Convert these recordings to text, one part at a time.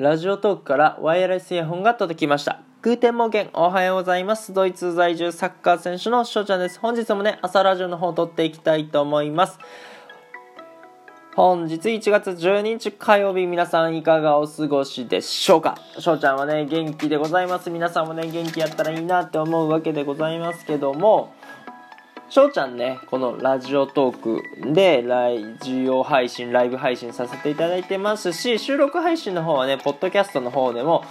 ラジオトークからワイヤレスイヤホンが届きました。グーテンモーゲン、おはようございます。ドイツ在住サッカー選手のショウちゃんです。本日もね、朝ラジオの方を撮っていきたいと思います。本日1月12日火曜日、皆さんいかがお過ごしでしょうか？ショウちゃんはね、元気でございます。皆さんもね、元気やったらいいなって思うわけでございますけども、ショウちゃんね、このラジオトークでラジオ配信、ライブ配信させていただいてますし、収録配信の方はね、ポッドキャストの方でも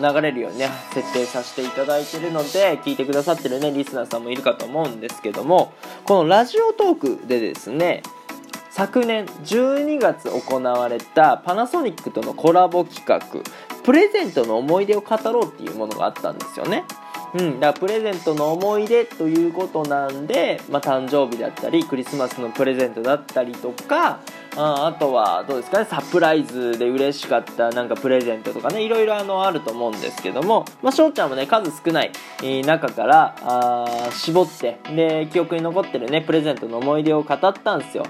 流れるようにね、設定させていただいてるので、聞いてくださってるね、リスナーさんもいるかと思うんですけども、このラジオトークでですね、昨年12月行われたパナソニックとのコラボ企画、プレゼントの思い出を語ろうっていうものがあったんですよね。うん、だからプレゼントの思い出ということなんで、まあ、誕生日だったりクリスマスのプレゼントだったりとかああとはどうですかねサプライズで嬉しかったなんかプレゼントとかねいろいろあのあると思うんですけども、まあ、翔ちゃんもね数少ない、え、中からあ絞ってで記憶に残ってるねプレゼントの思い出を語ったんですよ。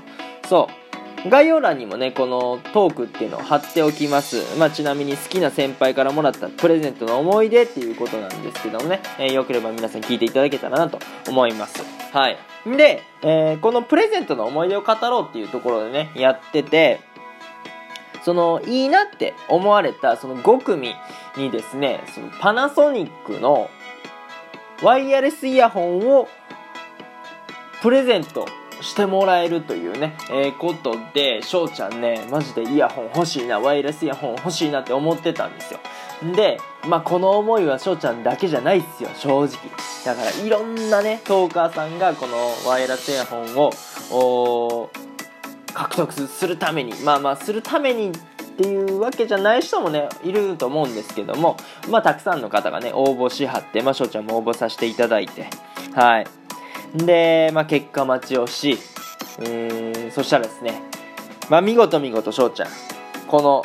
そう。概要欄にもね、このトークっていうのを貼っておきます。まあ、ちなみに好きな先輩からもらったプレゼントの思い出っていうことなんですけどもね、えー、よければ皆さん聞いていただけたらなと思います。はい。で、えー、このプレゼントの思い出を語ろうっていうところでね、やってて、その、いいなって思われたその5組にですね、そのパナソニックのワイヤレスイヤホンをプレゼントしてもらえるというね、えー、ことで、翔ちゃんね、マジでイヤホン欲しいな、ワイヤレスイヤホン欲しいなって思ってたんですよ。で、まあ、この思いは翔ちゃんだけじゃないっすよ、正直。だから、いろんなね、トーカーさんがこのワイヤレスイヤホンを、獲得するために、まあまあ、するためにっていうわけじゃない人もね、いると思うんですけども、まあ、たくさんの方がね、応募しはって、まあ、翔ちゃんも応募させていただいて、はい。で、まあ、結果待ちをし、うーん、そしたらですね、まあ、見事見事翔ちゃん、この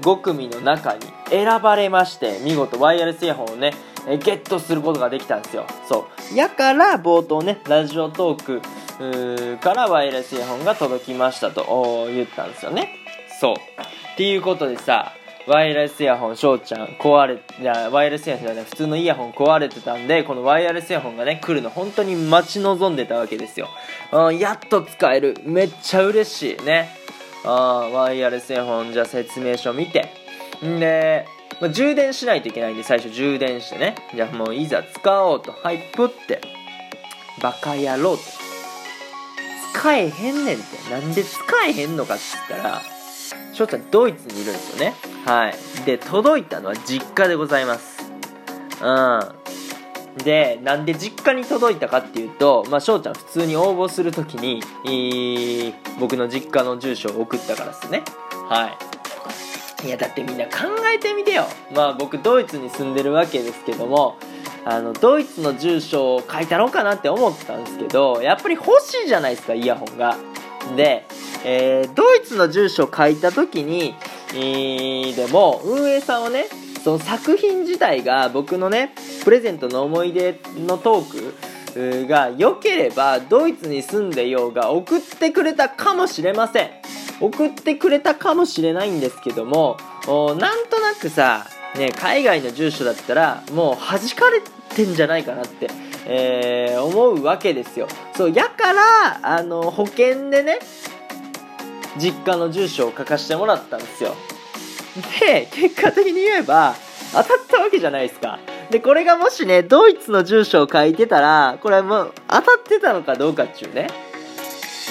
5組の中に選ばれまして、見事ワイヤレスイヤホンをね、ゲットすることができたんですよ。そう。やから冒頭ね、ラジオトークからワイヤレスイヤホンが届きましたと言ったんですよね。そう。っていうことでさ、ワイヤレスイヤホン、翔ちゃん、壊れ、いや、ワイヤレスイヤホンじゃない、普通のイヤホン壊れてたんで、このワイヤレスイヤホンがね、来るの本当に待ち望んでたわけですよ。うん、やっと使える。めっちゃ嬉しいね。あワイヤレスイヤホン、じゃあ説明書見て。んで、まあ、充電しないといけないんで、最初充電してね。じゃあもういざ使おうと。はい、プって。バカ野郎と。使えへんねんって。なんで使えへんのかって言ったら、翔ちゃんドイツにいるんですよね。はい。で、届いたのは実家でございます。うん。で、なんで実家に届いたかっていうと、まあ、翔ちゃん普通に応募するときに、えー、僕の実家の住所を送ったからですね。はい。いや、だってみんな考えてみてよ。まあ、僕ドイツに住んでるわけですけども、あの、ドイツの住所を書いたろうかなって思ってたんですけど、やっぱり欲しいじゃないですか、イヤホンが。で、えー、ドイツの住所を書いた時に、えー、でも運営さんはねその作品自体が僕のねプレゼントの思い出のトークが良ければドイツに住んでようが送ってくれたかもしれません。送ってくれたかもしれないんですけどもなんとなくさ、ね、海外の住所だったらもう弾かれてんじゃないかなって、えー、思うわけですよ。そうやからあの保険でね実家の住所を書かせてもらったんですよ。で結果的に言えば当たったわけじゃないですか。でこれがもしねドイツの住所を書いてたらこれもう当たってたのかどうかっちゅうね。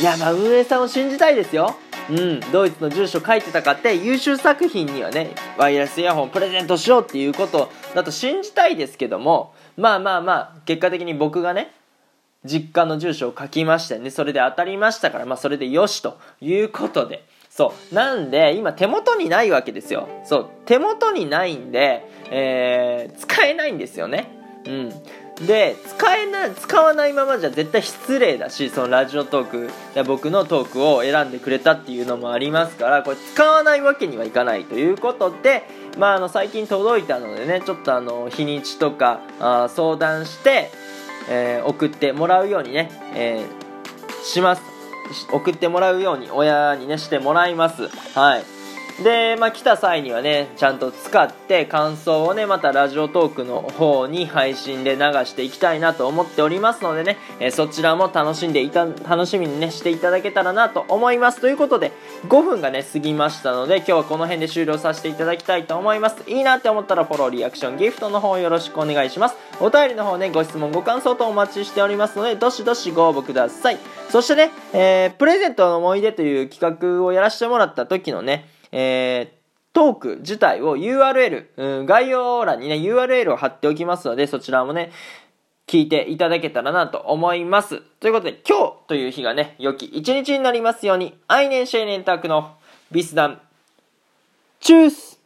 いやまあ運営さんを信じたいですよ。うんドイツの住所書いてたかって優秀作品にはねワイヤレスイヤホンプレゼントしようっていうことだと信じたいですけどもまあまあまあ結果的に僕がね実家の住所を書きましてね、それで当たりましたから、まあそれでよしということで、そう。なんで、今手元にないわけですよ。そう。手元にないんで、えー、使えないんですよね。うん。で、使えない、使わないままじゃ絶対失礼だし、そのラジオトーク、僕のトークを選んでくれたっていうのもありますから、これ使わないわけにはいかないということで、まあ、あの、最近届いたのでね、ちょっとあの、日にちとか、あ相談して、えー、送ってもらうようにね、えー、します。送ってもらうように親にね、してもらいます。はい。で、まあ、来た際にはね、ちゃんと使って感想をね、またラジオトークの方に配信で流していきたいなと思っておりますのでね、えー、そちらも楽しんでいた、楽しみにね、していただけたらなと思います。ということで、5分がね、過ぎましたので、今日はこの辺で終了させていただきたいと思います。いいなって思ったらフォロー、リアクション、ギフトの方よろしくお願いします。お便りの方ね、ご質問、ご感想とお待ちしておりますので、どしどしご応募ください。そしてね、えー、プレゼントの思い出という企画をやらせてもらった時のね、えー、トーク自体を URL、うん、概要欄にね、URL を貼っておきますので、そちらもね、聞いていただけたらなと思います。ということで、今日という日がね、良き一日になりますように、アイネンシェイネンタクのビスダン、チュース